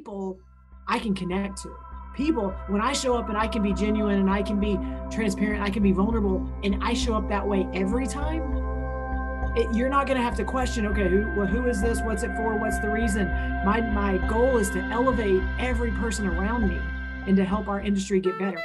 people I can connect to. People, when I show up and I can be genuine and I can be transparent, I can be vulnerable, and I show up that way every time, it, you're not going to have to question, okay, who well, who is this? What's it for? What's the reason? My my goal is to elevate every person around me and to help our industry get better.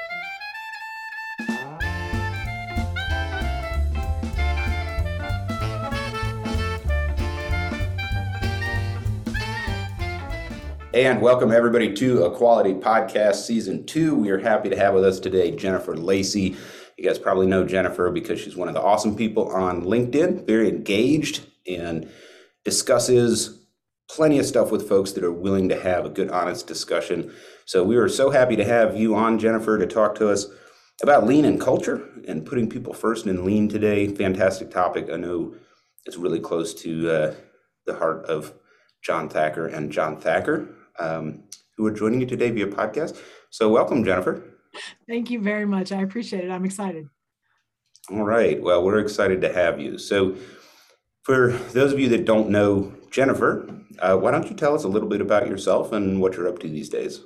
And welcome everybody to Equality Podcast Season 2. We are happy to have with us today Jennifer Lacy. You guys probably know Jennifer because she's one of the awesome people on LinkedIn, very engaged and discusses plenty of stuff with folks that are willing to have a good, honest discussion. So we are so happy to have you on, Jennifer, to talk to us about lean and culture and putting people first in lean today. Fantastic topic. I know it's really close to uh, the heart of John Thacker and John Thacker um, who are joining you today via podcast. So, welcome, Jennifer. Thank you very much. I appreciate it. I'm excited. All right. Well, we're excited to have you. So, for those of you that don't know Jennifer, uh, why don't you tell us a little bit about yourself and what you're up to these days?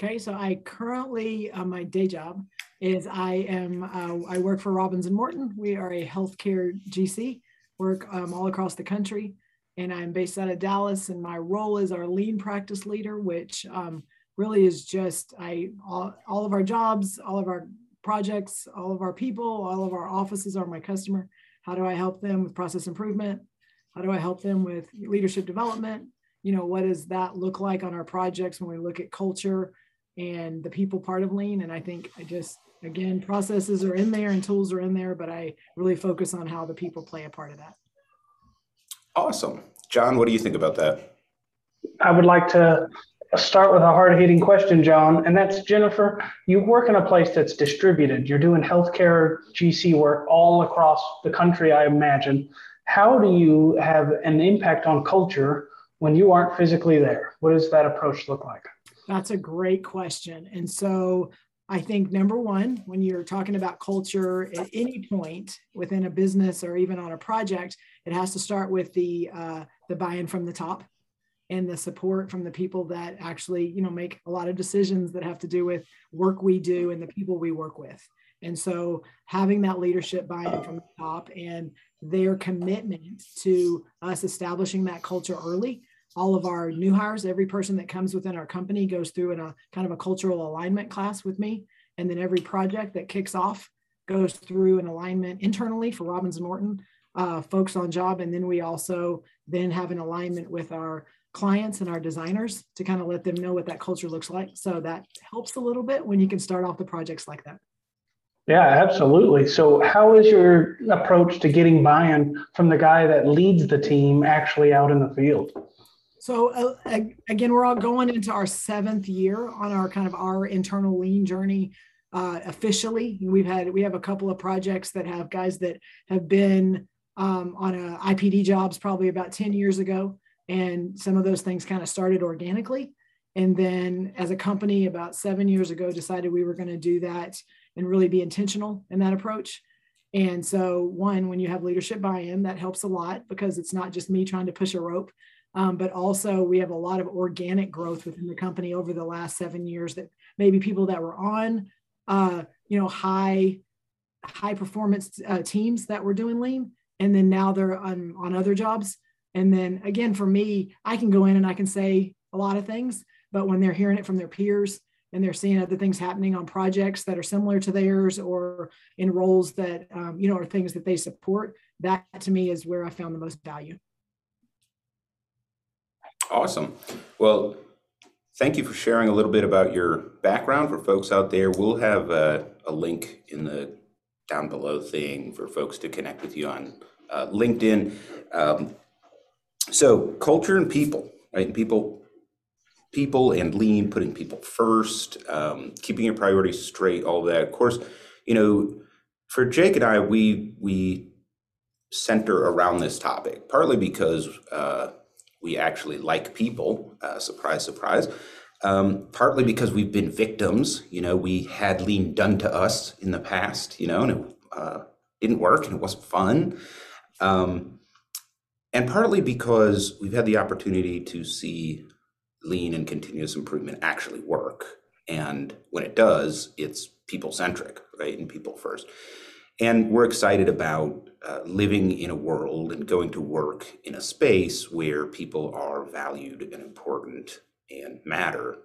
Okay, so I currently uh, my day job is I am uh, I work for Robins and Morton. We are a healthcare GC, work um, all across the country and I'm based out of Dallas. And my role is our lean practice leader, which um, really is just I all, all of our jobs, all of our projects, all of our people, all of our offices are my customer. How do I help them with process improvement? How do I help them with leadership development? You know, what does that look like on our projects when we look at culture and the people part of lean? And I think I just again processes are in there and tools are in there, but I really focus on how the people play a part of that. Awesome. John, what do you think about that? I would like to start with a hard hitting question, John, and that's Jennifer. You work in a place that's distributed. You're doing healthcare GC work all across the country, I imagine. How do you have an impact on culture when you aren't physically there? What does that approach look like? That's a great question. And so I think number one, when you're talking about culture at any point within a business or even on a project, it has to start with the uh, the buy-in from the top and the support from the people that actually you know make a lot of decisions that have to do with work we do and the people we work with. And so having that leadership buy-in from the top and their commitment to us establishing that culture early all of our new hires, every person that comes within our company goes through in a kind of a cultural alignment class with me. And then every project that kicks off goes through an alignment internally for Robins and Morton uh, folks on job. And then we also then have an alignment with our clients and our designers to kind of let them know what that culture looks like. So that helps a little bit when you can start off the projects like that. Yeah, absolutely. So, how is your approach to getting buy in from the guy that leads the team actually out in the field? So uh, again, we're all going into our seventh year on our kind of our internal lean journey. Uh, officially, we've had we have a couple of projects that have guys that have been um, on a IPD jobs probably about ten years ago, and some of those things kind of started organically. And then, as a company, about seven years ago, decided we were going to do that and really be intentional in that approach. And so, one, when you have leadership buy-in, that helps a lot because it's not just me trying to push a rope um, but also we have a lot of organic growth within the company over the last seven years that maybe people that were on uh, you know high high performance uh, teams that were doing lean and then now they're on, on other jobs and then again for me i can go in and i can say a lot of things but when they're hearing it from their peers and they're seeing other things happening on projects that are similar to theirs or in roles that um, you know are things that they support that to me is where i found the most value Awesome. Well, thank you for sharing a little bit about your background for folks out there. We'll have a, a link in the down below thing for folks to connect with you on uh, LinkedIn. Um, so, culture and people, right? And people, people and lean, putting people first, um, keeping your priorities straight, all that. Of course, you know, for Jake and I, we we center around this topic partly because uh, we actually like people. Uh, surprise, surprise. Um, partly because we've been victims. You know, we had lean done to us in the past. You know, and it uh, didn't work and it wasn't fun. Um, and partly because we've had the opportunity to see lean and continuous improvement actually work. And when it does, it's people centric, right? And people first. And we're excited about uh, living in a world and going to work in a space where people are valued and important and matter.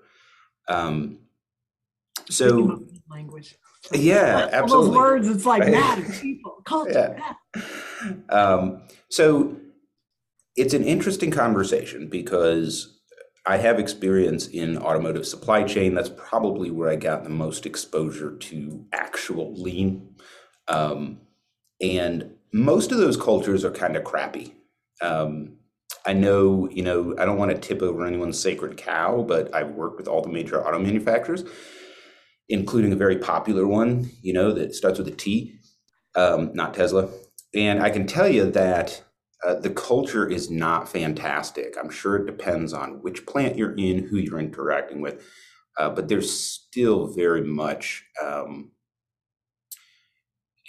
Um, so language. Yeah, absolutely. Those words, it's like matter, people, culture. Yeah. Um, so it's an interesting conversation because I have experience in automotive supply chain. That's probably where I got the most exposure to actual lean. Um, and most of those cultures are kind of crappy. Um, I know, you know, I don't want to tip over anyone's sacred cow, but I've worked with all the major auto manufacturers, including a very popular one, you know, that starts with a T, um, not Tesla. And I can tell you that uh, the culture is not fantastic. I'm sure it depends on which plant you're in, who you're interacting with, uh, but there's still very much um,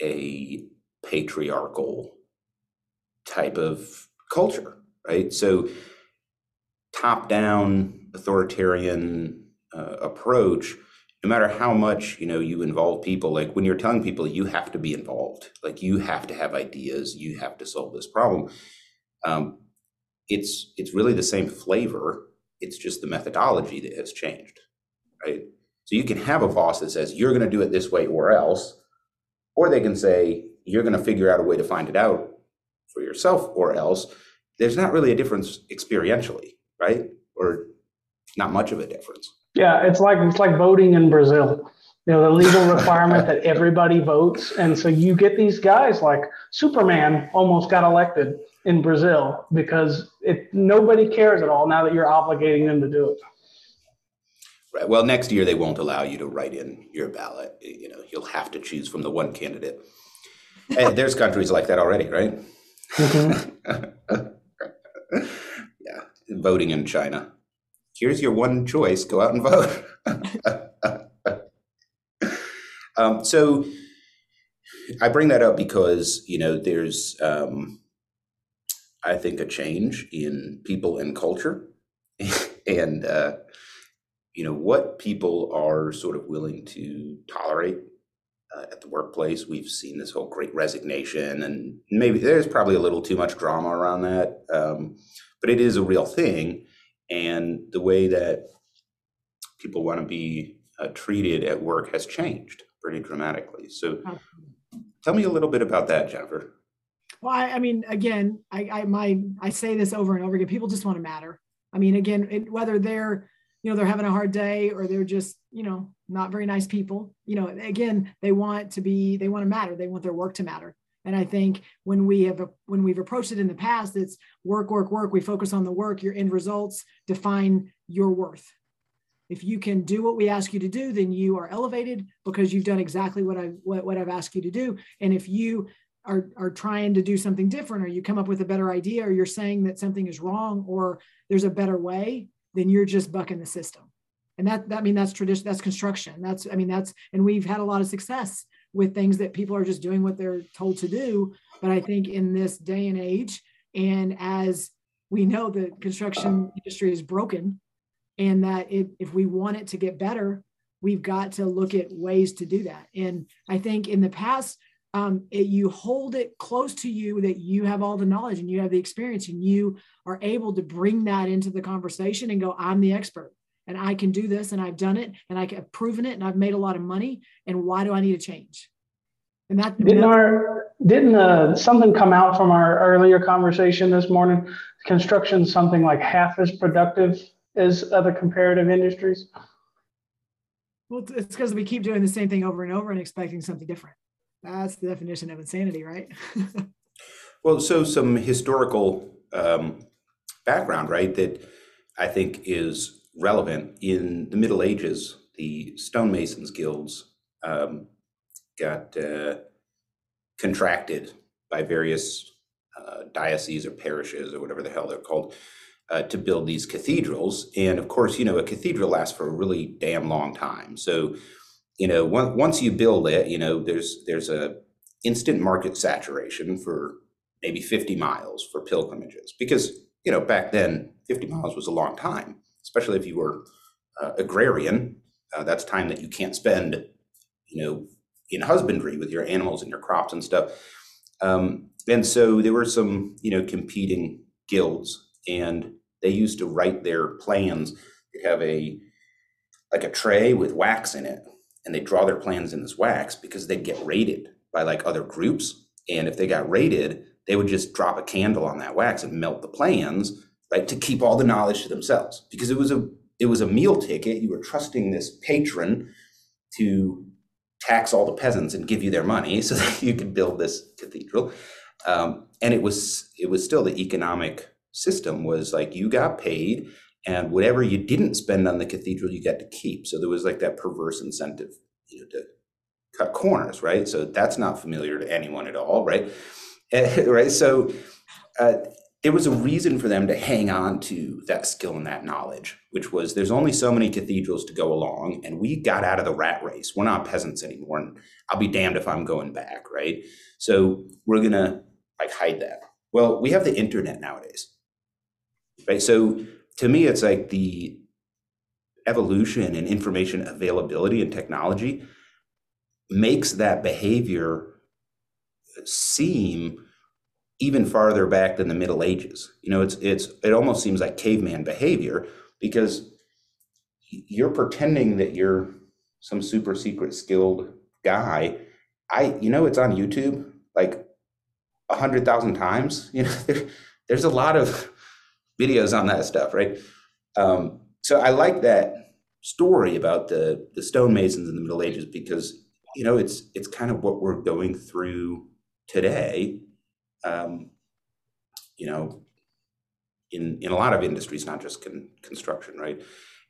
a patriarchal type of culture, right? So, top down authoritarian uh, approach no matter how much you know you involve people like when you're telling people you have to be involved like you have to have ideas you have to solve this problem um, it's it's really the same flavor it's just the methodology that has changed right so you can have a boss that says you're going to do it this way or else or they can say you're going to figure out a way to find it out for yourself or else there's not really a difference experientially right or not much of a difference yeah, it's like it's like voting in Brazil. You know, the legal requirement that everybody votes, and so you get these guys like Superman almost got elected in Brazil because it nobody cares at all now that you're obligating them to do it. Right. Well, next year they won't allow you to write in your ballot. You know, you'll have to choose from the one candidate. and there's countries like that already, right? Mm-hmm. yeah, voting in China. Here's your one choice go out and vote. Um, so i bring that up because you know there's um, i think a change in people and culture. And uh, you know what people are sort of willing to tolerate uh, at the workplace we've seen this whole great resignation and maybe there's probably a little too much drama around that um, but it is a real thing and the way that people want to be uh, treated at work has changed pretty dramatically. So, tell me a little bit about that, Jennifer. Well, I, I mean, again, I, I my I say this over and over again. People just want to matter. I mean, again, it, whether they're you know they're having a hard day or they're just you know not very nice people. You know, again, they want to be they want to matter. They want their work to matter. And I think when we have when we've approached it in the past, it's work, work, work. We focus on the work. Your end results define your worth. If you can do what we ask you to do, then you are elevated because you've done exactly what I what, what I've asked you to do. And if you are, are trying to do something different or you come up with a better idea or you're saying that something is wrong or there's a better way, then you're just bucking the system. And that, that I mean that's tradition, that's construction. That's I mean that's and we've had a lot of success with things that people are just doing what they're told to do. But I think in this day and age, and as we know the construction industry is broken, and that it, if we want it to get better, we've got to look at ways to do that. And I think in the past, um, it, you hold it close to you that you have all the knowledge and you have the experience and you are able to bring that into the conversation and go, I'm the expert and I can do this and I've done it and I've proven it and I've made a lot of money. And why do I need to change? And that didn't our didn't uh, something come out from our earlier conversation this morning? Construction something like half as productive as other comparative industries. Well, it's because we keep doing the same thing over and over and expecting something different. That's the definition of insanity, right? well, so some historical um, background, right? That I think is relevant in the Middle Ages, the stonemasons guilds um, got uh, contracted by various uh, dioceses or parishes or whatever the hell they're called uh, to build these cathedrals. And of course, you know, a cathedral lasts for a really damn long time. So, you know, one, once you build it, you know, there's there's a instant market saturation for maybe 50 miles for pilgrimages because you know back then 50 miles was a long time especially if you were uh, agrarian, uh, that's time that you can't spend, you know, in husbandry with your animals and your crops and stuff. Um, and so there were some, you know, competing guilds, and they used to write their plans. They have a like a tray with wax in it, and they draw their plans in this wax because they'd get raided by like other groups. And if they got raided, they would just drop a candle on that wax and melt the plans, right, to keep all the knowledge to themselves. Because it was a it was a meal ticket. You were trusting this patron to tax all the peasants and give you their money so that you could build this cathedral. Um, and it was it was still the economic system was like you got paid and whatever you didn't spend on the cathedral you got to keep. So there was like that perverse incentive you know to cut corners right? So that's not familiar to anyone at all right? Right? So uh, there was a reason for them to hang on to that skill and that knowledge, which was there's only so many cathedrals to go along, and we got out of the rat race. We're not peasants anymore, and I'll be damned if I'm going back, right? So we're gonna like hide that. Well, we have the internet nowadays, right? So to me, it's like the evolution and information availability and technology makes that behavior seem even farther back than the Middle Ages. You know, it's it's it almost seems like caveman behavior because you're pretending that you're some super secret skilled guy. I you know it's on YouTube like a hundred thousand times. You know, there, there's a lot of videos on that stuff, right? Um, so I like that story about the the stonemasons in the Middle Ages because you know it's it's kind of what we're going through today um, you know, in in a lot of industries, not just con- construction, right?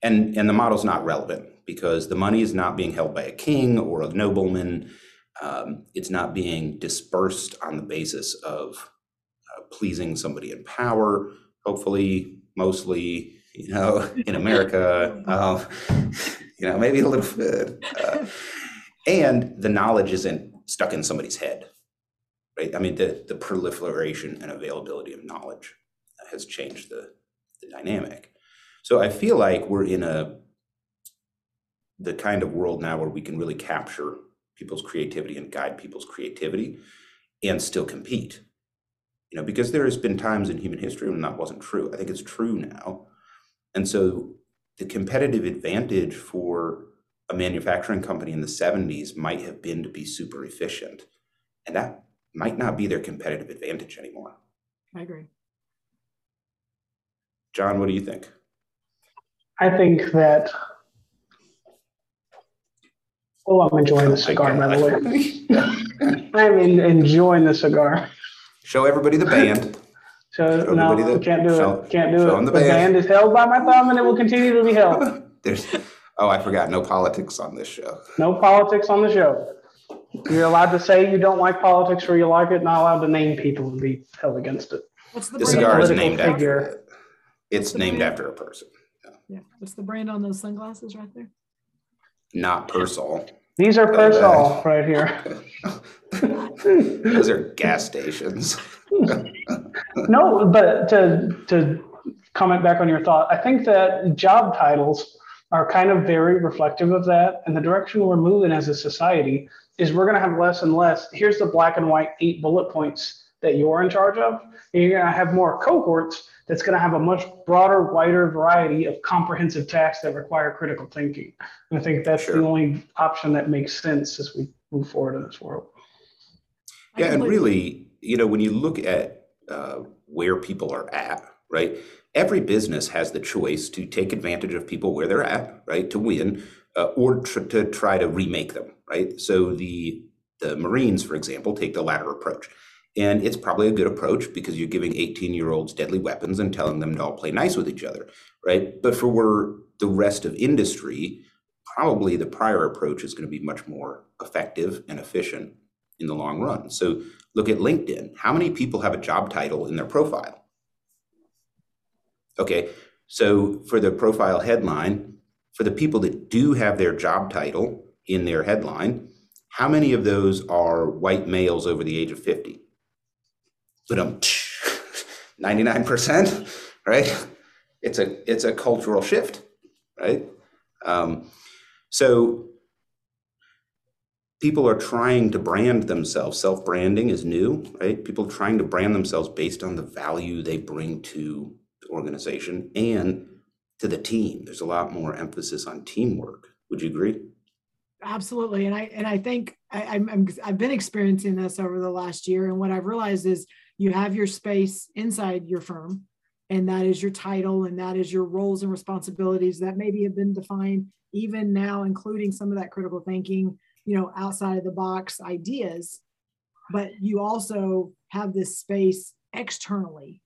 And and the model's not relevant because the money is not being held by a king or a nobleman. Um, it's not being dispersed on the basis of uh, pleasing somebody in power. Hopefully, mostly, you know, in America, um, you know, maybe a little bit. Uh, and the knowledge isn't stuck in somebody's head right? I mean, the, the proliferation and availability of knowledge has changed the, the dynamic. So I feel like we're in a the kind of world now where we can really capture people's creativity and guide people's creativity and still compete. You know, because there has been times in human history when that wasn't true. I think it's true now. And so the competitive advantage for a manufacturing company in the 70s might have been to be super efficient. And that might not be their competitive advantage anymore. I agree. John, what do you think? I think that. Oh, I'm enjoying the cigar, by the way. I'm in, enjoying the cigar. Show everybody the band. So show no, the, can't do show, it. Can't do it. The, the band. band is held by my thumb, and it will continue to be held. There's, oh, I forgot. No politics on this show. No politics on the show. You're allowed to say you don't like politics or you like it, not allowed to name people and be held against it. What's the, the cigar is named figure. after It's named brand? after a person. Yeah. yeah. What's the brand on those sunglasses right there? Not Persol. These are Persol uh, right here. those are gas stations. no, but to to comment back on your thought, I think that job titles are kind of very reflective of that and the direction we're moving as a society is we're going to have less and less. Here's the black and white eight bullet points that you're in charge of. And you're going to have more cohorts that's going to have a much broader, wider variety of comprehensive tasks that require critical thinking. And I think that's sure. the only option that makes sense as we move forward in this world. Yeah, and really, you know, when you look at uh, where people are at, right? Every business has the choice to take advantage of people where they're at, right, to win, uh, or tr- to try to remake them, right? So the the Marines, for example, take the latter approach. And it's probably a good approach because you're giving 18 year olds deadly weapons and telling them to all play nice with each other, right? But for the rest of industry, probably the prior approach is going to be much more effective and efficient in the long run. So look at LinkedIn. How many people have a job title in their profile? Okay, so for the profile headline, for the people that do have their job title in their headline, how many of those are white males over the age of 50? But um, 99%, right? it's a it's a cultural shift, right? Um, so people are trying to brand themselves. Self branding is new, right? People trying to brand themselves based on the value they bring to the organization and to the team. There's a lot more emphasis on teamwork. Would you agree? Absolutely, and I and I think I, I'm, I'm I've been experiencing this over the last year, and what I've realized is you have your space inside your firm, and that is your title, and that is your roles and responsibilities that maybe have been defined even now, including some of that critical thinking, you know, outside of the box ideas. But you also have this space externally,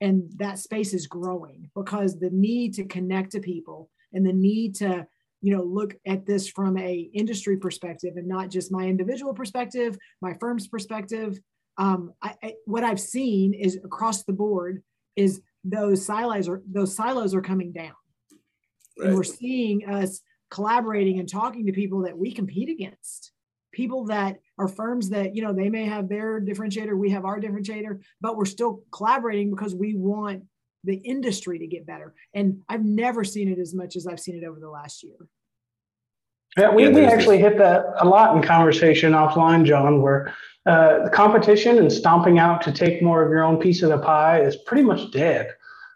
and that space is growing because the need to connect to people and the need to you know look at this from a industry perspective and not just my individual perspective my firm's perspective um, I, I, what i've seen is across the board is those silos are those silos are coming down right. and we're seeing us collaborating and talking to people that we compete against people that are firms that you know they may have their differentiator we have our differentiator but we're still collaborating because we want the industry to get better. And I've never seen it as much as I've seen it over the last year. Yeah, we, we actually hit that a lot in conversation offline, John, where uh, the competition and stomping out to take more of your own piece of the pie is pretty much dead.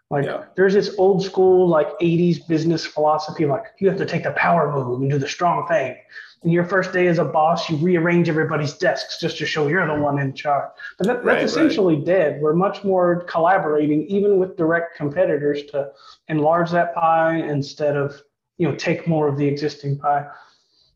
Like yeah. there's this old school like 80s business philosophy like you have to take the power move and do the strong thing in your first day as a boss, you rearrange everybody's desks just to show you're the one in charge. But that, that's right, essentially right. dead. We're much more collaborating, even with direct competitors, to enlarge that pie instead of you know take more of the existing pie.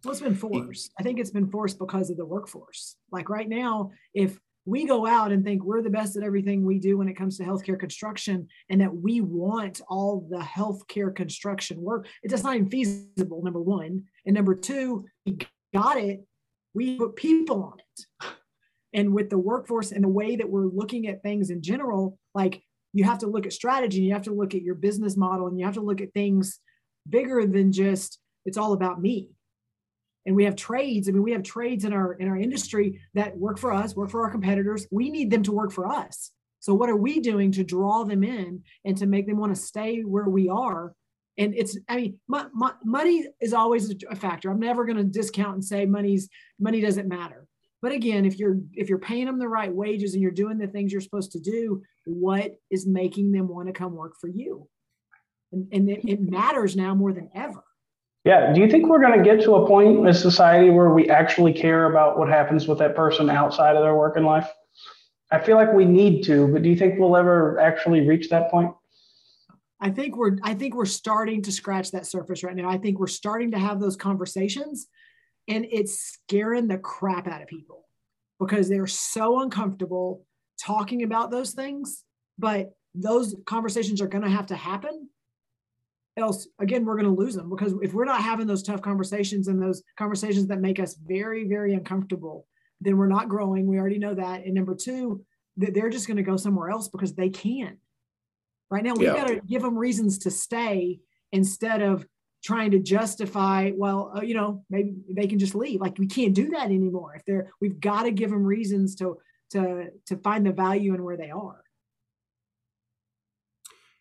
Well, it's been forced. I think it's been forced because of the workforce. Like right now, if we go out and think we're the best at everything we do when it comes to healthcare construction and that we want all the healthcare construction work it's not even feasible number one and number two we got it. We put people on it. And with the workforce and the way that we're looking at things in general like you have to look at strategy you have to look at your business model and you have to look at things bigger than just it's all about me. And we have trades. I mean we have trades in our in our industry that work for us work for our competitors. We need them to work for us. So what are we doing to draw them in and to make them want to stay where we are and it's i mean money is always a factor i'm never going to discount and say money's money doesn't matter but again if you're if you're paying them the right wages and you're doing the things you're supposed to do what is making them want to come work for you and, and it, it matters now more than ever yeah. Do you think we're going to get to a point in society where we actually care about what happens with that person outside of their working life? I feel like we need to, but do you think we'll ever actually reach that point? I think we're I think we're starting to scratch that surface right now. I think we're starting to have those conversations and it's scaring the crap out of people because they're so uncomfortable talking about those things, but those conversations are going to have to happen else again we're going to lose them because if we're not having those tough conversations and those conversations that make us very very uncomfortable then we're not growing. We already know that. And number two that they're just going to go somewhere else because they can right now we yeah. got to give them reasons to stay instead of trying to justify well uh, you know maybe they can just leave. Like we can't do that anymore if they're we've got to give them reasons to to to find the value in where they are.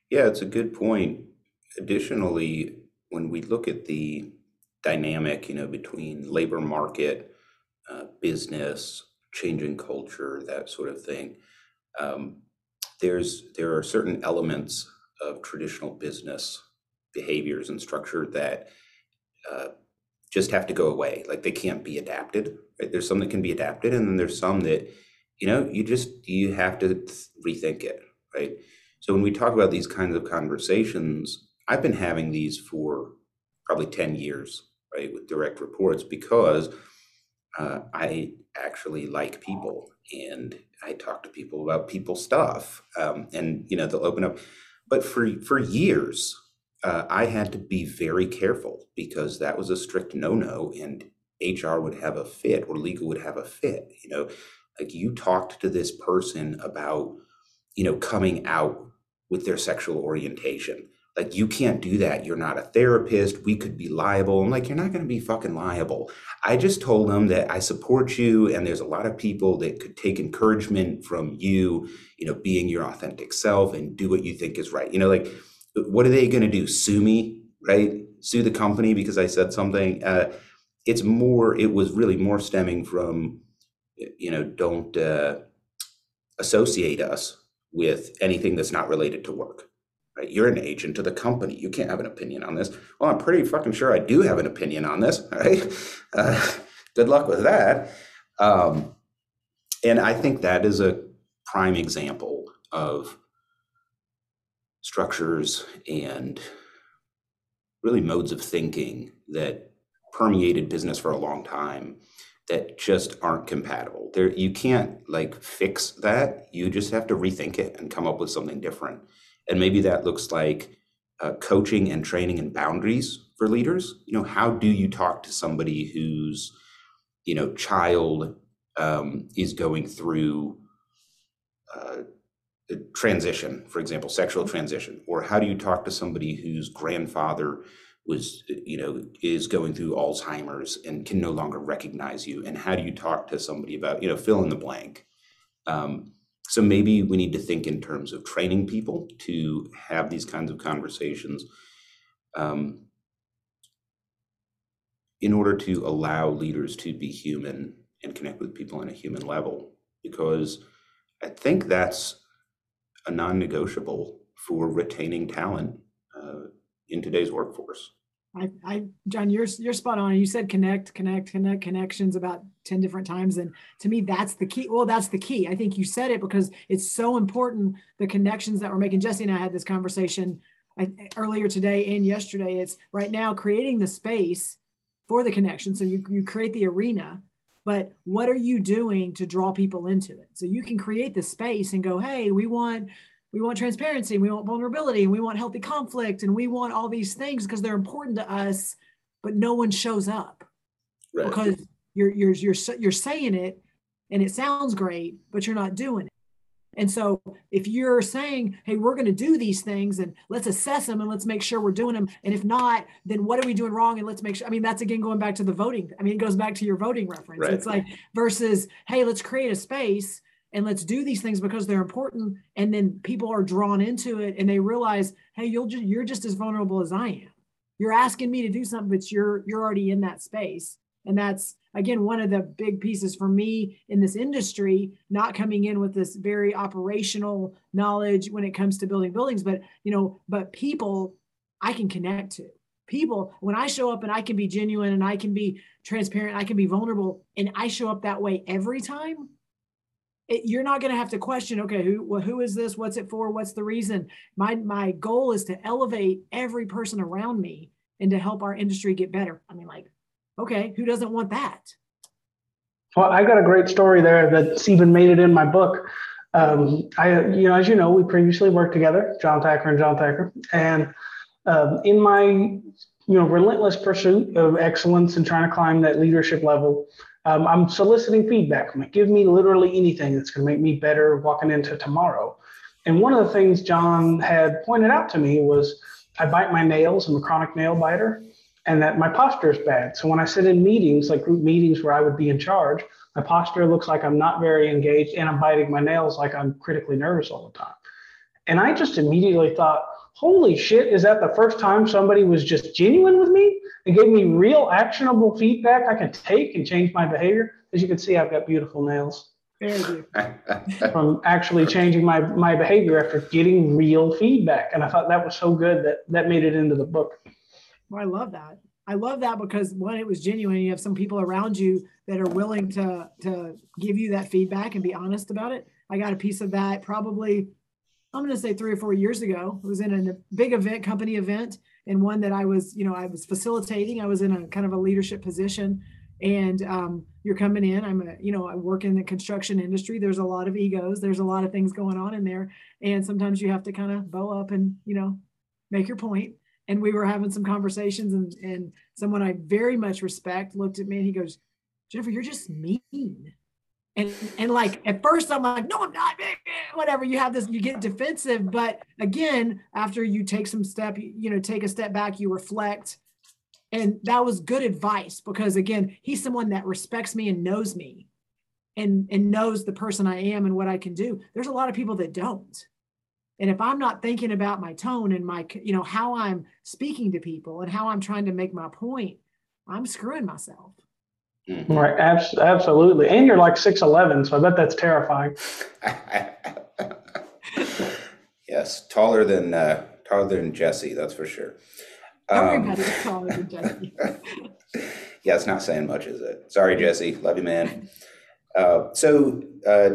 Yeah it's a good point. Additionally, when we look at the dynamic, you know, between labor market, uh, business, changing culture, that sort of thing, um, there's there are certain elements of traditional business behaviors and structure that uh, just have to go away. Like they can't be adapted. Right? There's some that can be adapted, and then there's some that you know you just you have to rethink it. Right. So when we talk about these kinds of conversations, I've been having these for probably 10 years, right, with direct reports because uh, I actually like people and I talk to people about people stuff. Um, and, you know, they'll open up. But for, for years, uh, I had to be very careful because that was a strict no no and HR would have a fit or legal would have a fit. You know, like you talked to this person about, you know, coming out with their sexual orientation like you can't do that you're not a therapist we could be liable i'm like you're not going to be fucking liable i just told them that i support you and there's a lot of people that could take encouragement from you you know being your authentic self and do what you think is right you know like what are they going to do? Sue me, right? Sue the company because I said something. Uh, it's more. It was really more stemming from, you know, don't uh, associate us with anything that's not related to work. Right? You're an agent of the company. You can't have an opinion on this. Well, I'm pretty fucking sure I do have an opinion on this. Right? Uh, good luck with that. Um, and I think that is a prime example of structures and really modes of thinking that permeated business for a long time that just aren't compatible. There you can't like fix that. You just have to rethink it and come up with something different. And maybe that looks like uh, coaching and training and boundaries for leaders. You know, how do you talk to somebody whose you know child um, is going through uh, transition, for example, sexual transition, or how do you talk to somebody whose grandfather was, you know, is going through Alzheimer's and can no longer recognize you, and how do you talk to somebody about, you know, fill in the blank. Um, so maybe we need to think in terms of training people to have these kinds of conversations. Um, in order to allow leaders to be human and connect with people on a human level, because I think that's a non-negotiable for retaining talent uh, in today's workforce. I, I, John, you're you're spot on. You said connect, connect, connect, connections about ten different times, and to me, that's the key. Well, that's the key. I think you said it because it's so important. The connections that we're making. Jesse and I had this conversation earlier today and yesterday. It's right now creating the space for the connection. So you you create the arena, but what are you doing to draw people into it so you can create the space and go hey we want we want transparency we want vulnerability we want healthy conflict and we want all these things because they're important to us but no one shows up right. because you're you're you're you're saying it and it sounds great but you're not doing it and so if you're saying, hey, we're going to do these things and let's assess them and let's make sure we're doing them. And if not, then what are we doing wrong? And let's make sure. I mean, that's again going back to the voting. I mean, it goes back to your voting reference. Right. It's like versus, hey, let's create a space and let's do these things because they're important. And then people are drawn into it and they realize, hey, you'll just you're just as vulnerable as I am. You're asking me to do something, but you're you're already in that space. And that's again one of the big pieces for me in this industry not coming in with this very operational knowledge when it comes to building buildings but you know but people i can connect to people when i show up and i can be genuine and i can be transparent i can be vulnerable and i show up that way every time it, you're not going to have to question okay who well, who is this? What's it for? What's the reason? My my goal is to elevate every person around me and to help our industry get better. I mean like Okay, who doesn't want that? Well, I got a great story there that's even made it in my book. Um, I, you know, as you know, we previously worked together, John Thacker and John Thacker, and um, in my, you know, relentless pursuit of excellence and trying to climb that leadership level, um, I'm soliciting feedback. Like, give me literally anything that's going to make me better walking into tomorrow. And one of the things John had pointed out to me was I bite my nails. I'm a chronic nail biter and that my posture is bad. So when I sit in meetings, like group meetings where I would be in charge, my posture looks like I'm not very engaged and I'm biting my nails like I'm critically nervous all the time. And I just immediately thought, holy shit, is that the first time somebody was just genuine with me and gave me real actionable feedback I can take and change my behavior? As you can see, I've got beautiful nails. from actually changing my, my behavior after getting real feedback. And I thought that was so good that that made it into the book. Well, I love that. I love that because one, it was genuine. You have some people around you that are willing to to give you that feedback and be honest about it. I got a piece of that probably, I'm going to say three or four years ago. It was in a big event, company event, and one that I was, you know, I was facilitating. I was in a kind of a leadership position, and um, you're coming in. I'm a, you know, I work in the construction industry. There's a lot of egos. There's a lot of things going on in there, and sometimes you have to kind of bow up and you know make your point. and we were having some conversations and, and someone I very much respect looked at me and he goes, Jennifer, you're just mean. And, and like at first I'm like, no, I'm not whatever. You have this, you get defensive. But again, after you take some step, you know, take a step back, you reflect. And that was good advice because again, he's someone that respects me and knows me and, and knows the person I am and what I can do. There's a lot of people that don't And if I'm not thinking about my tone and my, you know, how I'm speaking to people and how I'm trying to make my point, I'm screwing myself. Mm-hmm. Right. Abs- absolutely. And you're like 6'11, so I bet that's terrifying. yes. Taller than, uh, taller than Jesse, that's for sure. Everybody's um, taller than Jesse. yeah, it's not saying much, is it? Sorry, Jesse. Love you, man. Uh, so, uh,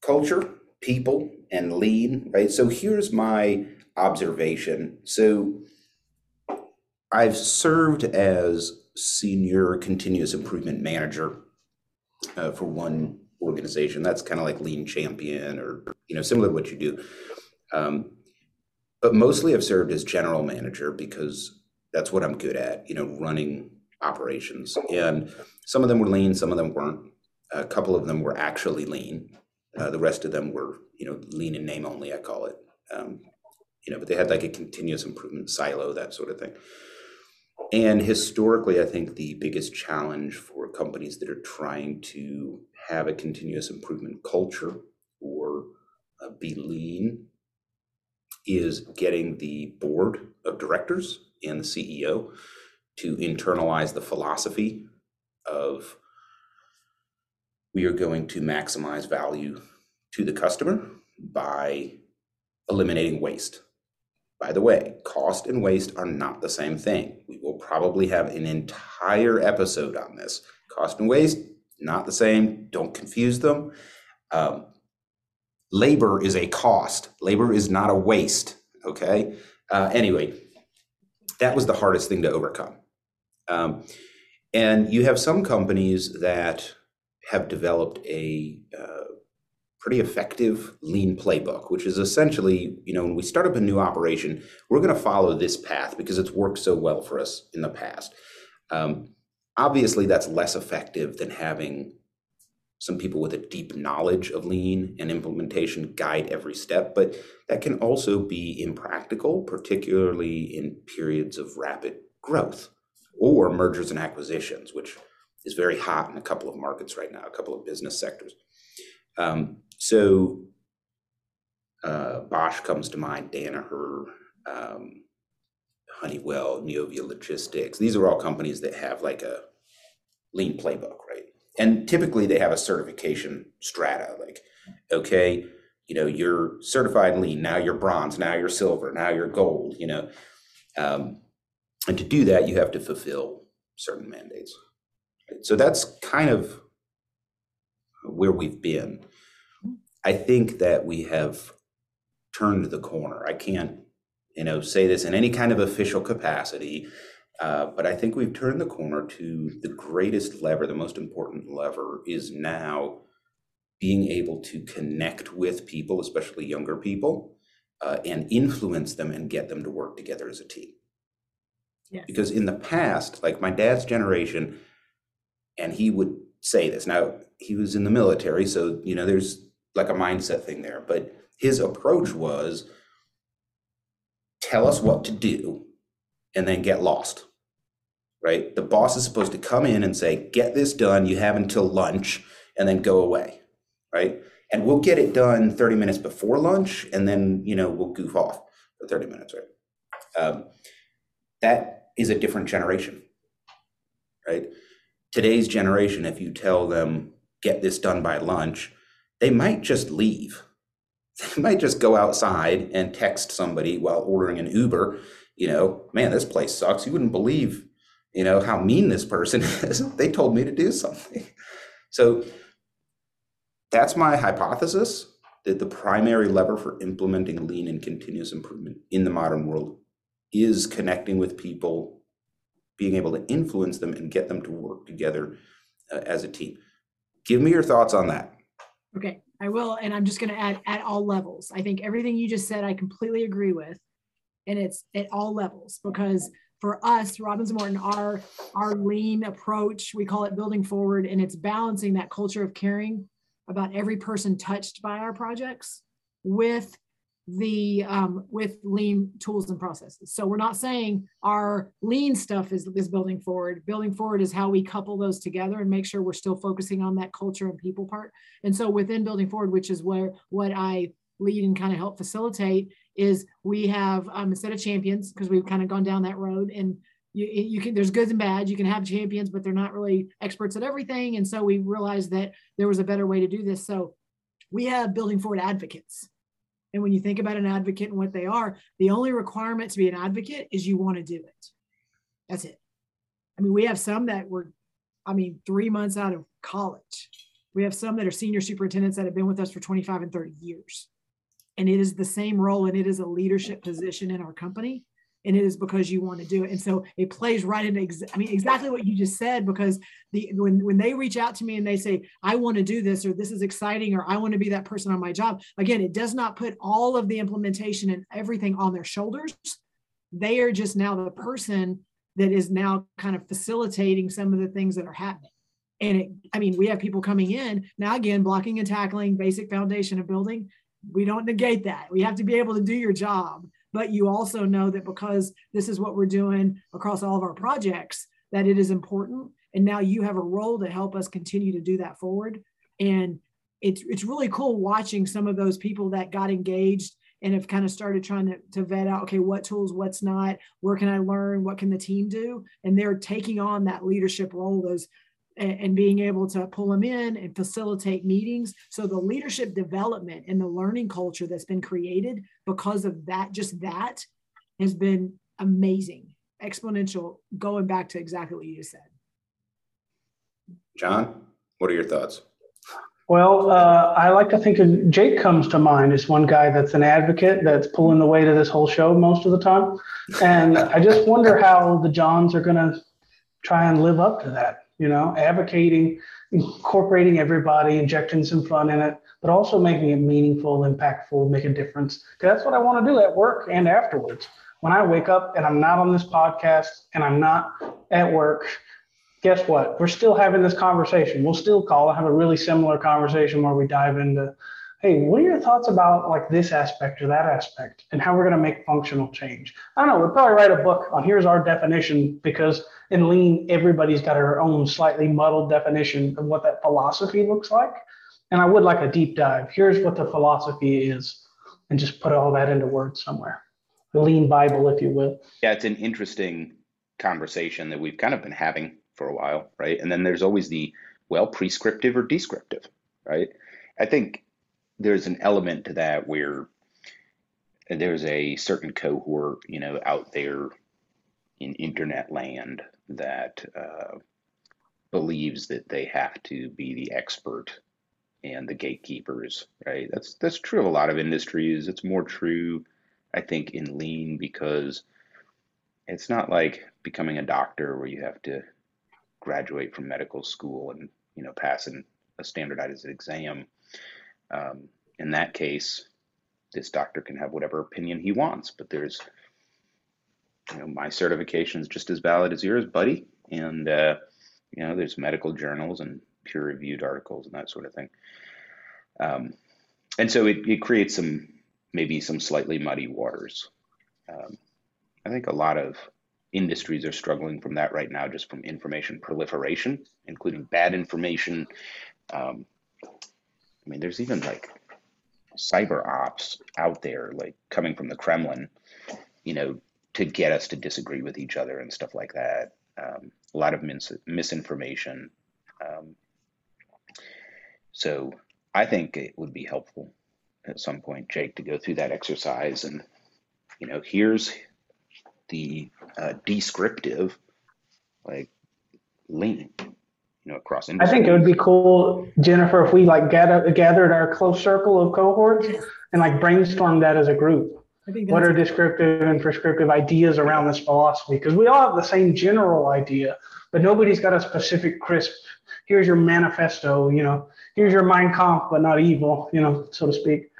culture, people, and lean, right? So here's my observation. So I've served as senior continuous improvement manager uh, for one organization. That's kind of like lean champion or, you know, similar to what you do. Um, but mostly I've served as general manager because that's what I'm good at, you know, running operations. And some of them were lean, some of them weren't. A couple of them were actually lean. Uh, the rest of them were, you know, lean in name only, I call it. Um, you know, but they had like a continuous improvement silo, that sort of thing. And historically, I think the biggest challenge for companies that are trying to have a continuous improvement culture or uh, be lean is getting the board of directors and the CEO to internalize the philosophy of we are going to maximize value to the customer by eliminating waste. By the way, cost and waste are not the same thing. We will probably have an entire episode on this. Cost and waste, not the same. Don't confuse them. Um, labor is a cost, labor is not a waste. Okay. Uh, anyway, that was the hardest thing to overcome. Um, and you have some companies that have developed a uh, pretty effective lean playbook, which is essentially, you know, when we start up a new operation, we're going to follow this path because it's worked so well for us in the past. Um, obviously, that's less effective than having some people with a deep knowledge of lean and implementation guide every step, but that can also be impractical, particularly in periods of rapid growth or mergers and acquisitions, which is very hot in a couple of markets right now, a couple of business sectors. Um, so uh, Bosch comes to mind, Danaher, um, Honeywell, Neovia Logistics. These are all companies that have like a lean playbook, right? And typically they have a certification strata, like, okay, you know, you're certified lean, now you're bronze, now you're silver, now you're gold, you know. Um, and to do that, you have to fulfill certain mandates. So that's kind of where we've been. I think that we have turned the corner. I can't, you know, say this in any kind of official capacity, uh, but I think we've turned the corner to the greatest lever, the most important lever is now being able to connect with people, especially younger people, uh, and influence them and get them to work together as a team. Yes. Because in the past, like my dad's generation, and he would say this. Now, he was in the military, so, you know, there's like a mindset thing there, but his approach was tell us what to do and then get lost. Right? The boss is supposed to come in and say, get this done. You have until lunch and then go away. Right? And we'll get it done 30 minutes before lunch and then, you know, we'll goof off for 30 minutes. Right? Um, that is a different generation. Right? today's generation, if you tell them, get this done by lunch, they might just leave. They might just go outside and text somebody while ordering an Uber, you know, man, this place sucks. You wouldn't believe, you know, how mean this person is. they told me to do something. So that's my hypothesis that the primary lever for implementing lean and continuous improvement in the modern world is connecting with people being able to influence them and get them to work together uh, as a team. Give me your thoughts on that. Okay, I will. And I'm just going to add at all levels. I think everything you just said, I completely agree with. And it's at all levels because for us, Robins and Morton, our, our lean approach, we call it building forward, and it's balancing that culture of caring about every person touched by our projects with the um, with lean tools and processes. So we're not saying our lean stuff is, is building forward. Building forward is how we couple those together and make sure we're still focusing on that culture and people part. And so within building forward, which is where what I lead and kind of help facilitate is we have um, instead of champions because we've kind of gone down that road and you, you can there's goods and bads you can have champions but they're not really experts at everything and so we realized that there was a better way to do this so we have building forward advocates and when you think about an advocate and what they are the only requirement to be an advocate is you want to do it. That's it. I mean we have some that were i mean three months out of college. We have some that are senior superintendents that have been with us for 25 and 30 years. And it is the same role and it is a leadership position in our company and it is because you want to do it. And so it plays right into ex- i mean exactly what you just said because the when when they reach out to me and they say i want to do this or this is exciting or i want to be that person on my job again it does not put all of the implementation and everything on their shoulders. They are just now the person that is now kind of facilitating some of the things that are happening. And it, i mean we have people coming in now again blocking and tackling basic foundation of building. We don't negate that. We have to be able to do your job but you also know that because this is what we're doing across all of our projects that it is important. And now you have a role to help us continue to do that forward. And it's it's really cool watching some of those people that got engaged and have kind of started trying to, to vet out okay what tools what's not where can i learn what can the team do? And they're taking on that leadership role those and, and being able to pull them in and facilitate meetings. So the leadership development and the learning culture that's been created because of that, just that has been amazing, exponential, going back to exactly what you just said. John, what are your thoughts? Well, uh, I like to think of Jake comes to mind as one guy that's an advocate that's pulling the weight of this whole show most of the time. And I just wonder how the Johns are going to try and live up to that you know, advocating, incorporating everybody, injecting some fun in it, but also making it meaningful, impactful, make a difference. That's what I want to do at work and afterwards. When I wake up and I'm not on this podcast and I'm not at work, guess what? We're still having this conversation. We'll still call and have a really similar conversation where we dive into hey, what are your thoughts about like this aspect or that aspect and how we're going to make functional change? I don't know. We'll probably write a book on here's our definition because in lean, everybody's got their own slightly muddled definition of what that philosophy looks like. And I would like a deep dive. Here's what the philosophy is, and just put all that into words somewhere. The lean Bible, if you will. Yeah, it's an interesting conversation that we've kind of been having for a while, right? And then there's always the well, prescriptive or descriptive, right? I think there's an element to that where there's a certain cohort, you know, out there in internet land that uh, believes that they have to be the expert and the gatekeepers, right? That's that's true of a lot of industries. It's more true, I think, in lean because it's not like becoming a doctor where you have to graduate from medical school and you know pass an, a standardized exam. Um, in that case, this doctor can have whatever opinion he wants, but there's, you know, my certification is just as valid as yours, buddy. And, uh, you know, there's medical journals and peer reviewed articles and that sort of thing. Um, and so it, it creates some, maybe some slightly muddy waters. Um, I think a lot of industries are struggling from that right now, just from information proliferation, including bad information. Um, I mean, there's even like cyber ops out there, like coming from the Kremlin, you know, to get us to disagree with each other and stuff like that. Um, a lot of mis- misinformation. Um, so I think it would be helpful at some point, Jake, to go through that exercise and, you know, here's the uh, descriptive, like lean, you know, across industry. I think it would be cool, Jennifer, if we like gather, gathered our close circle of cohorts and like brainstorm that as a group. What are descriptive and prescriptive ideas around this philosophy? Because we all have the same general idea, but nobody's got a specific crisp. Here's your manifesto, you know, here's your Mein Kampf, but not evil, you know, so to speak.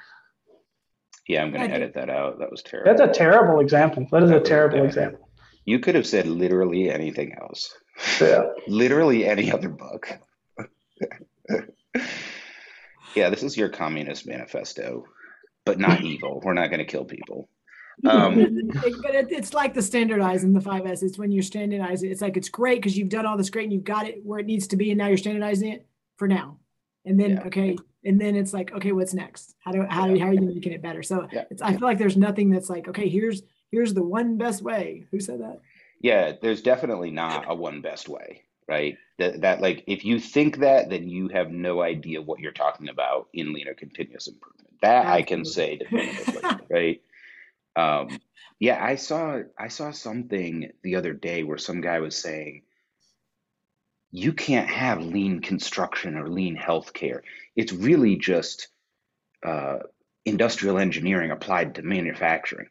Yeah, I'm going to edit that out. That was terrible. That's a terrible example. That is a terrible example. You could have said literally anything else. Yeah. Literally any other book. yeah, this is your communist manifesto, but not evil. We're not going to kill people. Um, but it, it's like the standardizing the five S. It's when you're standardizing. It's like it's great because you've done all this great and you've got it where it needs to be, and now you're standardizing it for now. And then yeah. okay, and then it's like, okay, what's next? How do how, how are you making it better? So Yeah. it's I feel like there's nothing that's like, okay, here's here's the one best way. Who said that? Yeah, there's definitely not a one best way, right? That that like if you think that, then you have no idea what you're talking about in lean or continuous improvement. That I can say definitively, right? Um, yeah, I saw I saw something the other day where some guy was saying you can't have lean construction or lean healthcare. It's really just uh, industrial engineering applied to manufacturing.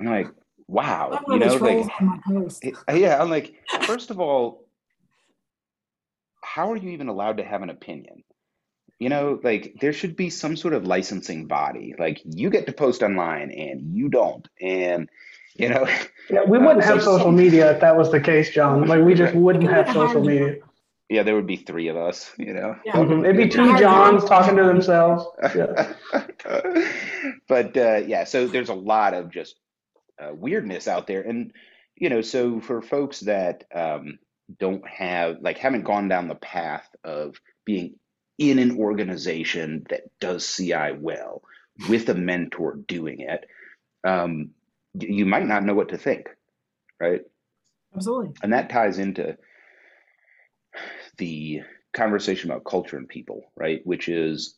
I'm like, wow, you know, like on my post. it- yeah, I'm like, first of all, how are you even allowed to have an opinion? You know, like there should be some sort of licensing body. Like you get to post online and you don't. And you know, Yeah, we Uh, wouldn't have so- social media if that was the case, John. Like we just wouldn't have social media. yeah, there would be three of us, you know. Yeah. Mhm. It'd be two Johns talking to themselves. Yeah. but uh, yeah, so there's a lot of just uh, weirdness out there, and you know, so for folks that um, don't have like haven't gone down the path of being in an organization that does CI well with a mentor doing it, um, you might not know what to think, right? Absolutely. And that ties into the conversation about culture and people, right? Which is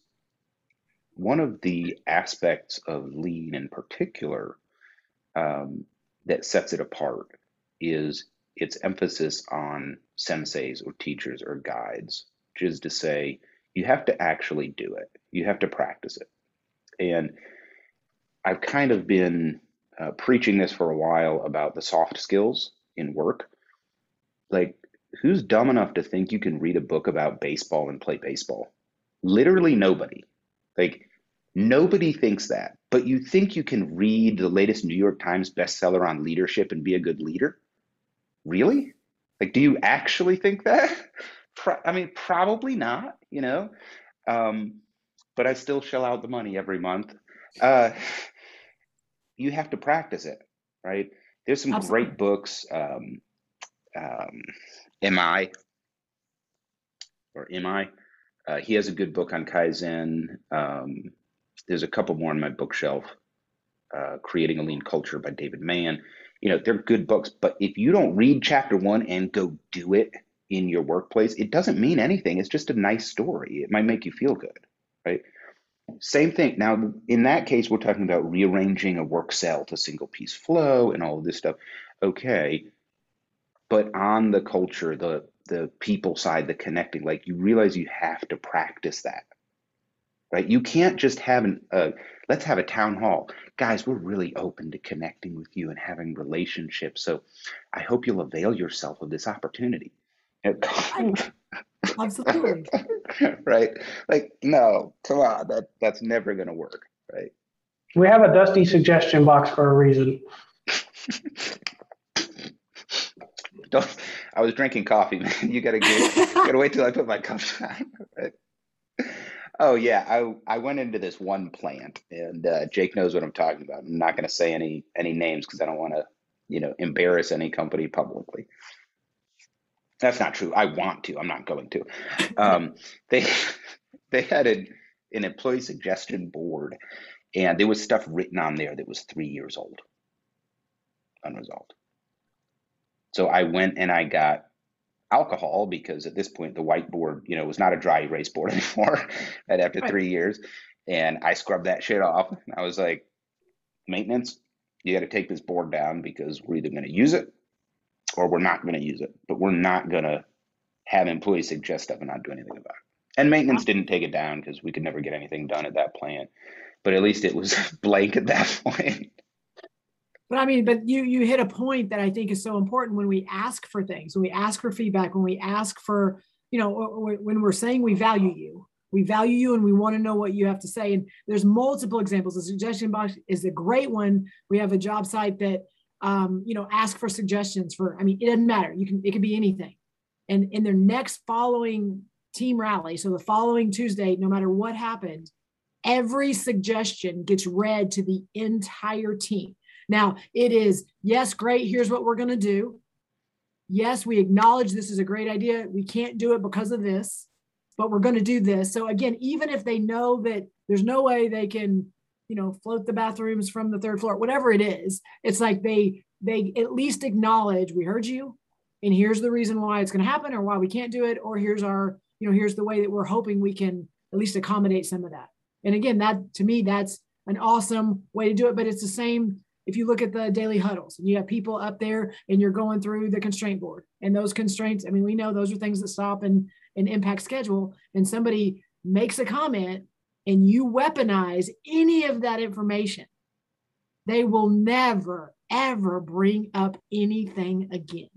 one of the aspects of lean in particular um, that sets it apart is its emphasis on senseis or teachers or guides, which is to say, you have to actually do it, you have to practice it. And I've kind of been uh, preaching this for a while about the soft skills in work. Like, who's dumb enough to think you can read a book about baseball and play baseball? Literally nobody. Like, nobody thinks that. But you think you can read the latest New York Times bestseller on leadership and be a good leader? Really? Like, do you actually think that? Pro- I mean, probably not, you know? Um, but I still shell out the money every month. Uh, you have to practice it, right? There's some Absolutely. great books. Um, um, MI or MI. Uh, he has a good book on Kaizen. Um, there's a couple more on my bookshelf. Uh, Creating a Lean Culture by David Mann. You know, they're good books, but if you don't read chapter one and go do it in your workplace, it doesn't mean anything. It's just a nice story. It might make you feel good, right? Same thing. Now, in that case, we're talking about rearranging a work cell to single piece flow and all of this stuff. Okay. But on the culture, the the people side, the connecting, like you realize you have to practice that. Right? You can't just have an uh, let's have a town hall. Guys, we're really open to connecting with you and having relationships. So I hope you'll avail yourself of this opportunity. Absolutely. right? Like, no, come on, that that's never gonna work, right? We have a dusty suggestion box for a reason. Don't. I was drinking coffee, man. You gotta get. gotta wait till I put my cup down. Right? Oh yeah, I I went into this one plant, and uh, Jake knows what I'm talking about. I'm not gonna say any any names because I don't want to, you know, embarrass any company publicly. That's not true. I want to. I'm not going to. Um, they they had an an employee suggestion board, and there was stuff written on there that was three years old, unresolved. So I went and I got alcohol because at this point the whiteboard, you know, was not a dry erase board anymore. and after Right. three years, and I scrubbed that shit off. And I was like, maintenance, you got to take this board down because we're either going to use it or we're not going to use it. But we're not going to have employees suggest stuff and not do anything about it. And maintenance didn't take it down because we could never get anything done at that plant. But at least it was blank at that point. But I mean, but you you hit a point that I think is so important when we ask for things, when we ask for feedback, when we ask for, you know, when we're saying we value you, we value you and we want to know what you have to say. And there's multiple examples. The suggestion box is a great one. We have a job site that, um, you know, ask for suggestions for. I mean, it doesn't matter. You can it could be anything. And in their next following team rally, so the following Tuesday, no matter what happened, every suggestion gets read to the entire team. Now, it is, yes, great, here's what we're going to do. Yes, we acknowledge this is a great idea. We can't do it because of this. but we're going to do this. So again, even if they know that there's no way they can, you know, float the bathrooms from the third floor, whatever it is, it's like they they at least acknowledge we heard you and here's the reason why it's going to happen or why we can't do it or here's our, you know, here's the way that we're hoping we can at least accommodate some of that. And again, that to me that's an awesome way to do it, but it's the same if you look at the daily huddles and you have people up there and you're going through the constraint board. And those constraints i mean we know those are things that stop and, and impact schedule. And somebody makes a comment and you weaponize any of that information they will never ever bring up anything again.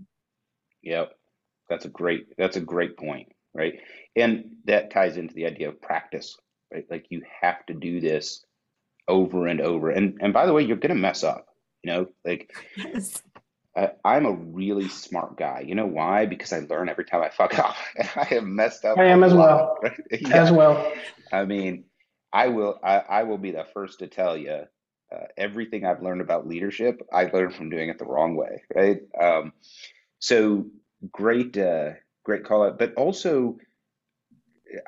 Yep. That's a great that's a great point right? And that ties into the idea of practice right? Like you have to do this over and over. And and by the way, you're gonna mess up. You know, like yes. I, I'm a really smart guy. You know why? Because I learn every time I fuck up. I have messed up. I am as well. Right? Yeah. As well. I mean, I will. I, I will be the first to tell you. Uh, everything I've learned about leadership, I learned from doing it the wrong way, right? Um, so great, uh, great call out. But also,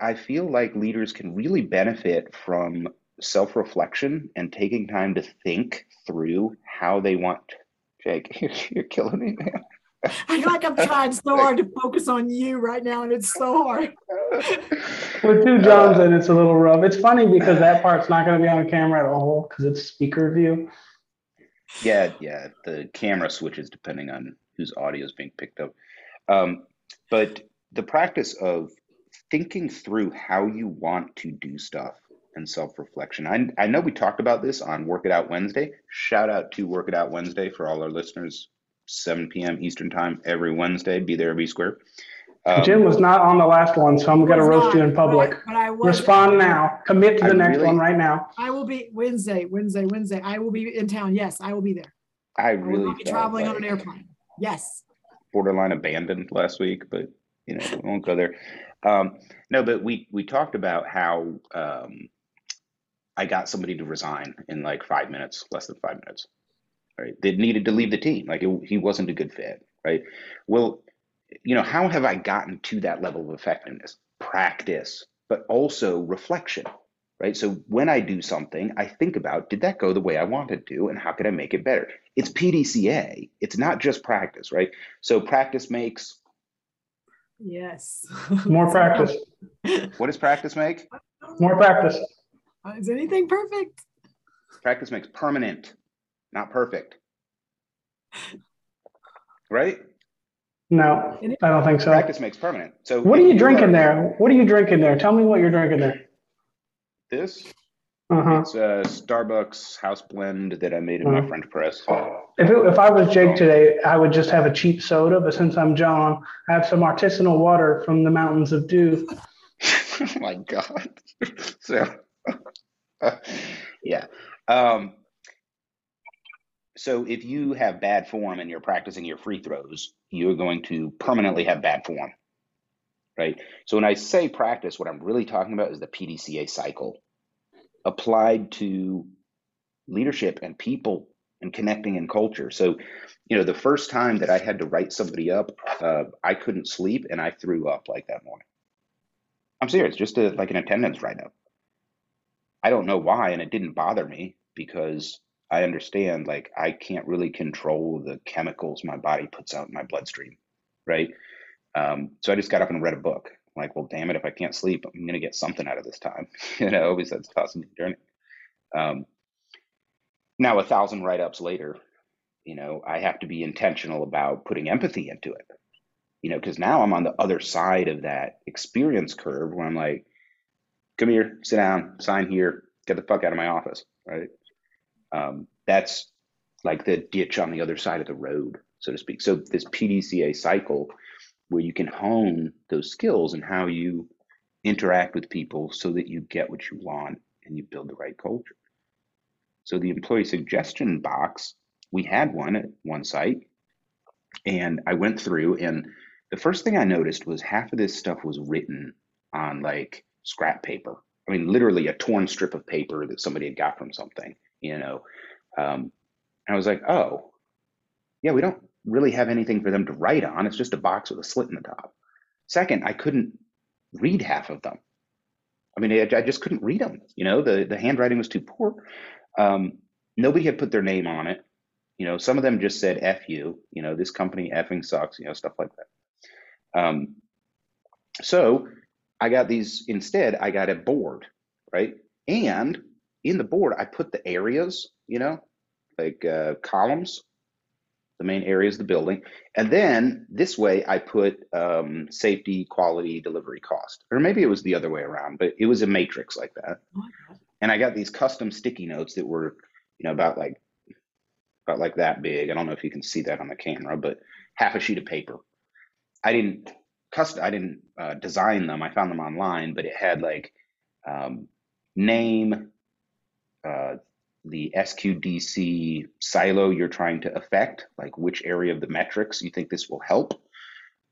I feel like leaders can really benefit from self reflection and taking time to think through how they want. Jake, you're, you're killing me, man. I feel like I'm trying so hard to focus on you right now, and it's so hard. With two Johns in, it's a little rough. It's funny because that part's not going to be on camera at all because it's speaker view. Yeah, yeah. The camera switches depending on whose audio is being picked up. Um, but the practice of thinking through how you want to do stuff and self reflection. I, I know we talked about this on Work It Out Wednesday. Shout out to Work It Out Wednesday for all our listeners, 7 p.m. Eastern Time every Wednesday. Be there, be square. Um, Jim was not on the last one, so I'm going to roast not, you in public. But I, but I was, Respond now. Commit to the I next really, one right now. I will be Wednesday, Wednesday, Wednesday. I will be in town. Yes, I will be there. I really I will be traveling like on an airplane. Yes. Borderline abandoned last week, but you know we won't go there. Um, no, but we we talked about how um, I got somebody to resign in like five minutes, less than five minutes. Right? They needed to leave the team. Like it, he wasn't a good fit. Right? Well, you know, how have I gotten to that level of effectiveness? Practice, but also reflection. Right. So when I do something, I think about did that go the way I wanted to, and how could I make it better? It's PDCA. It's not just practice, right? So practice makes. Yes. More practice. what does practice make? More practice. Uh, is anything perfect? Practice makes permanent, not perfect. Right? No, I don't think so. Practice makes permanent. So what are you drinking are, there? What are you drinking there? Tell me what you're drinking there. This? Uh-huh. It's a Starbucks house blend that I made in uh-huh. my French press. If, it, if I was Jake today, I would just have a cheap soda. But since I'm John, I have some artisanal water from the mountains of dew. oh my God. so yeah. Um, so if you have bad form and you're practicing your free throws, you're going to permanently have bad form. Right. So when I say practice, what I'm really talking about is the PDCA cycle applied to leadership and people and connecting and culture. So, you know, the first time that I had to write somebody up, uh, I couldn't sleep and I threw up like that morning. I'm serious, just a, like an attendance write up. I don't know why, and it didn't bother me because I understand like I can't really control the chemicals my body puts out in my bloodstream, right? Um, so I just got up and read a book. I'm like, well, damn it, if I can't sleep, I'm gonna get something out of this time, you know, besides tossing and turning. Um, now, a thousand write-ups later, you know, I have to be intentional about putting empathy into it, you know, because now I'm on the other side of that experience curve where I'm like, come here, sit down, sign here, get the fuck out of my office, right? Um, that's like the ditch on the other side of the road, so to speak. So this PDCA cycle where you can hone those skills and how you interact with people so that you get what you want and you build the right culture. So the employee suggestion box, we had one at one site, and I went through and the first thing I noticed was half of this stuff was written on like scrap paper. I mean, literally a torn strip of paper that somebody had got from something, you know. Um, I was like, oh, yeah, we don't really have anything for them to write on. It's just a box with a slit in the top. Second, I couldn't read half of them. I mean, I, I just couldn't read them. You know, the the handwriting was too poor. Um, nobody had put their name on it. You know, some of them just said "f you." You know, this company effing sucks. You know, stuff like that. Um, so I got these instead. I got a board, right? And in the board, I put the areas. You know, like uh, columns the main areas of the building. And then this way I put um, safety, quality, delivery, cost. Or maybe it was the other way around, but it was a matrix like that. And I got these custom sticky notes that were, you know, about like about like that big. I don't know if you can see that on the camera, but half a sheet of paper. I didn't custom I didn't uh, design them. I found them online, but it had like um, name, uh, the SQDC silo you're trying to affect, like which area of the metrics you think this will help,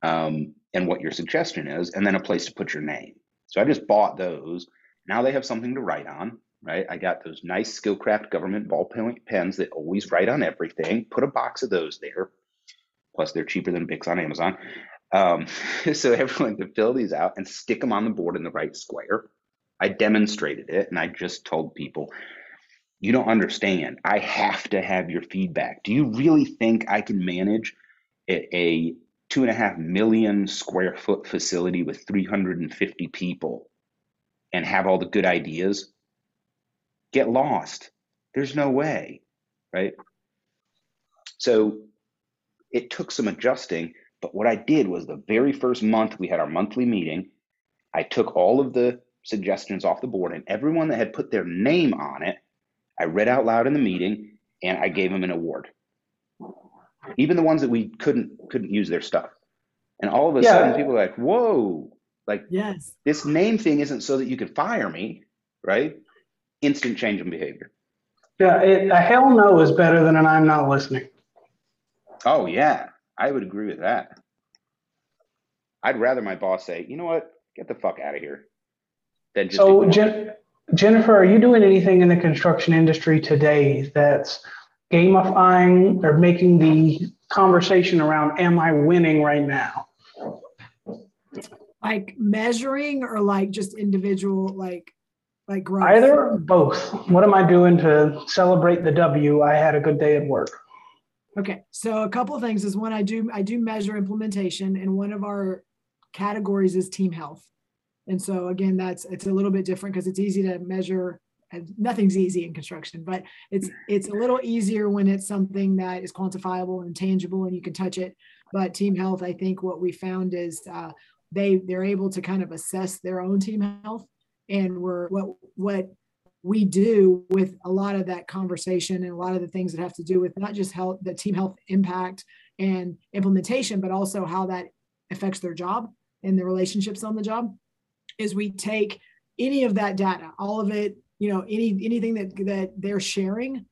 um, and what your suggestion is, and then a place to put your name. So I just bought those. Now they have something to write on, right? I got those nice Skilcraft government ballpoint pens that always write on everything. Put a box of those there. Plus, they're cheaper than Bics on Amazon. Um, so everyone can fill these out and stick them on the board in the right square. I demonstrated it and I just told people you don't understand. I have to have your feedback. Do you really think I can manage a two and a half million square foot facility with 350 people and have all the good ideas? Get lost. There's no way, right? So it took some adjusting, but what I did was the very first month we had our monthly meeting, I took all of the suggestions off the board and everyone that had put their name on it I read out loud in the meeting and I gave them an award. Even the ones that we couldn't couldn't use their stuff. And all of a yeah. sudden people are like, whoa, like yes, this name thing isn't so that you can fire me, right? Instant change in behavior. Yeah, it, a hell no is better than an I'm not listening. Oh yeah, I would agree with that. I'd rather my boss say, you know what, get the fuck out of here, than just. So, Jen, Jennifer, are you doing anything in the construction industry today that's gamifying or making the conversation around am I winning right now? Like measuring or like just individual like like growth? Either both. What am I doing to celebrate the W? I had a good day at work. Okay. So a couple of things is when I do I do measure implementation and one of our categories is team health. And so again, that's it's a little bit different because it's easy to measure. And nothing's easy in construction, but it's it's a little easier when it's something that is quantifiable and tangible and you can touch it. But team health, I think what we found is uh, they they're able to kind of assess their own team health, and we're what what we do with a lot of that conversation and a lot of the things that have to do with not just health, the team health impact and implementation, but also how that affects their job and the relationships on the job is we take any of that data, all of it, you know, any anything that that they're sharing,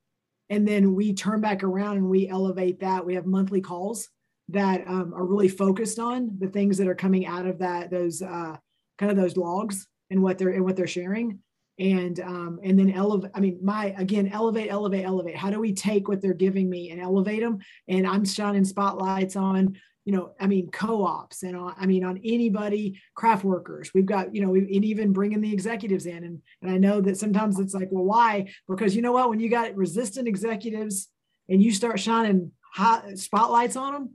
and then we turn back around and we elevate that. We have monthly calls that um, are really focused on the things that are coming out of that those uh, kind of those logs and what they're and what they're sharing and um, and then elevate i mean my again elevate elevate elevate how do we take what they're giving me and elevate them and i'm shining spotlights on you know, I mean, co-ops and on, I mean, on anybody, craft workers. We've got, you know, and even bringing the executives in. And, and I know that sometimes it's like, well, why? Because you know what? When you got resistant executives and you start shining hot spotlights on them,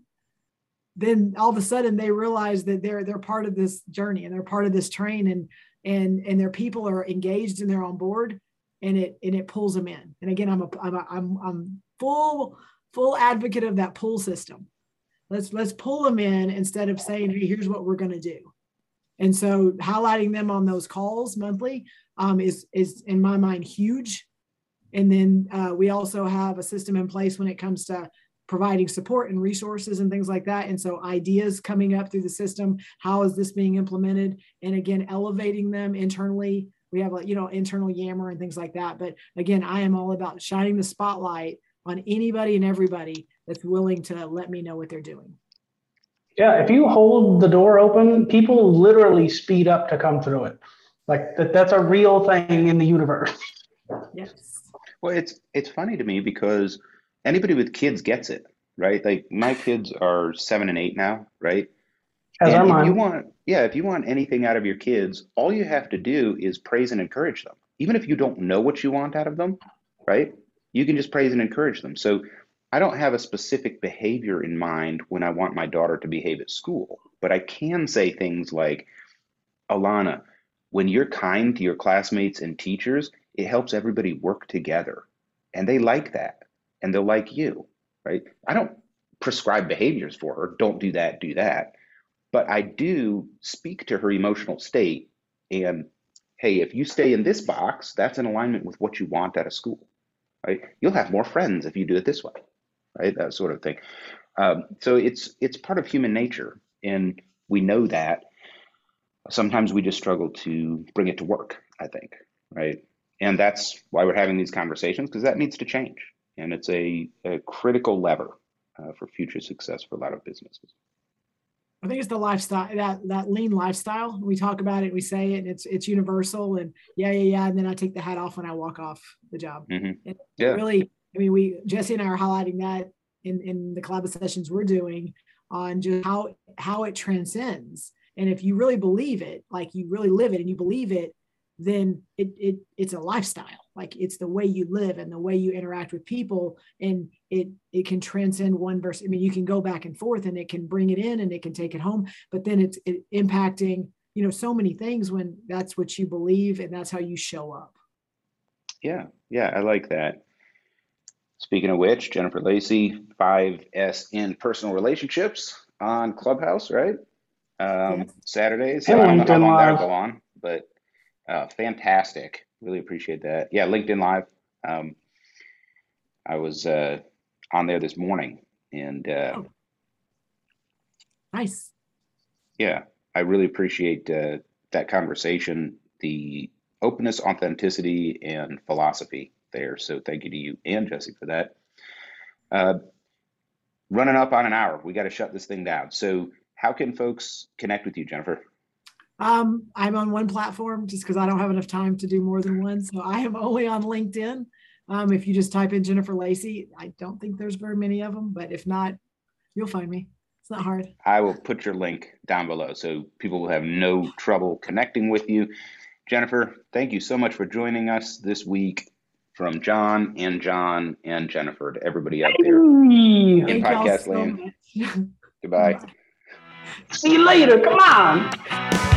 then all of a sudden they realize that they're they're part of this journey and they're part of this train and and and their people are engaged and they're on board and it and it pulls them in. And again, I'm a I'm a, I'm I'm full full advocate of that pull system. Let's let's pull them in instead of saying hey here's what we're going to do. And so highlighting them on those calls monthly um, is is in my mind huge. And then uh, we also have a system in place when it comes to providing support and resources and things like that and so ideas coming up through the system how is this being implemented and again elevating them internally we have a you know internal yammer and things like that but again i am all about shining the spotlight on anybody and everybody that's willing to let me know what they're doing. Yeah, if you hold the door open, people literally speed up to come through it. Like that, that's a real thing in the universe. Yes. Well, it's it's funny to me because anybody with kids gets it, right? Like my kids are seven and eight now, right? As and if you want, yeah, if you want anything out of your kids, all you have to do is praise and encourage them. Even if you don't know what you want out of them, right? You can just praise and encourage them. So I don't have a specific behavior in mind when I want my daughter to behave at school, but I can say things like, Alana, when you're kind to your classmates and teachers, it helps everybody work together. And they like that. And they'll like you, right? I don't prescribe behaviors for her. Don't do that, do that. But I do speak to her emotional state. And hey, if you stay in this box, that's in alignment with what you want out of school, right? You'll have more friends if you do it this way, right? That sort of thing. Um, so it's it's part of human nature, and we know that. Sometimes we just struggle to bring it to work. I think, right? And that's why we're having these conversations because that needs to change, and it's a, a critical lever uh, for future success for a lot of businesses. I think it's the lifestyle that that lean lifestyle. We talk about it, we say it, and it's it's universal. And yeah, yeah, yeah. And then I take the hat off when I walk off the job. Mhm. Yeah. really, I mean, we Jesse and I are highlighting that in in the collab sessions we're doing on just how how it transcends. And if you really believe it, like you really live it, and you believe it, then it it it's a lifestyle. Like it's the way you live and the way you interact with people, and it it can transcend one verse. I mean, you can go back and forth, and it can bring it in, and it can take it home. But then it's it impacting you know so many things when that's what you believe and that's how you show up. Yeah, yeah, I like that. Speaking of which, Jennifer Lacy, 5S in personal relationships on Clubhouse, right? Um, Yes. Saturdays. And I don't know how long that'll go on, but uh, fantastic. Really appreciate that. Yeah, LinkedIn Live. Um, I was uh, on there this morning, and uh, Oh. Nice. yeah, I really appreciate uh, that conversation, the openness, authenticity, and philosophy there. So thank you to you and Jesse for that. Uh, running up on an hour, we got to shut this thing down. So how can folks connect with you, Jennifer? Um, I'm on one platform just because I don't have enough time to do more than one. So I am only on LinkedIn. Um, if you just type in Jennifer Lacy, I don't think there's very many of them, but if not, you'll find me. It's not hard. I will put your link down below so people will have no trouble connecting with you. Jennifer, thank you so much for joining us this week from John and John and Jennifer to everybody out there. Hey, In podcast so land. Goodbye. see you later. Come on.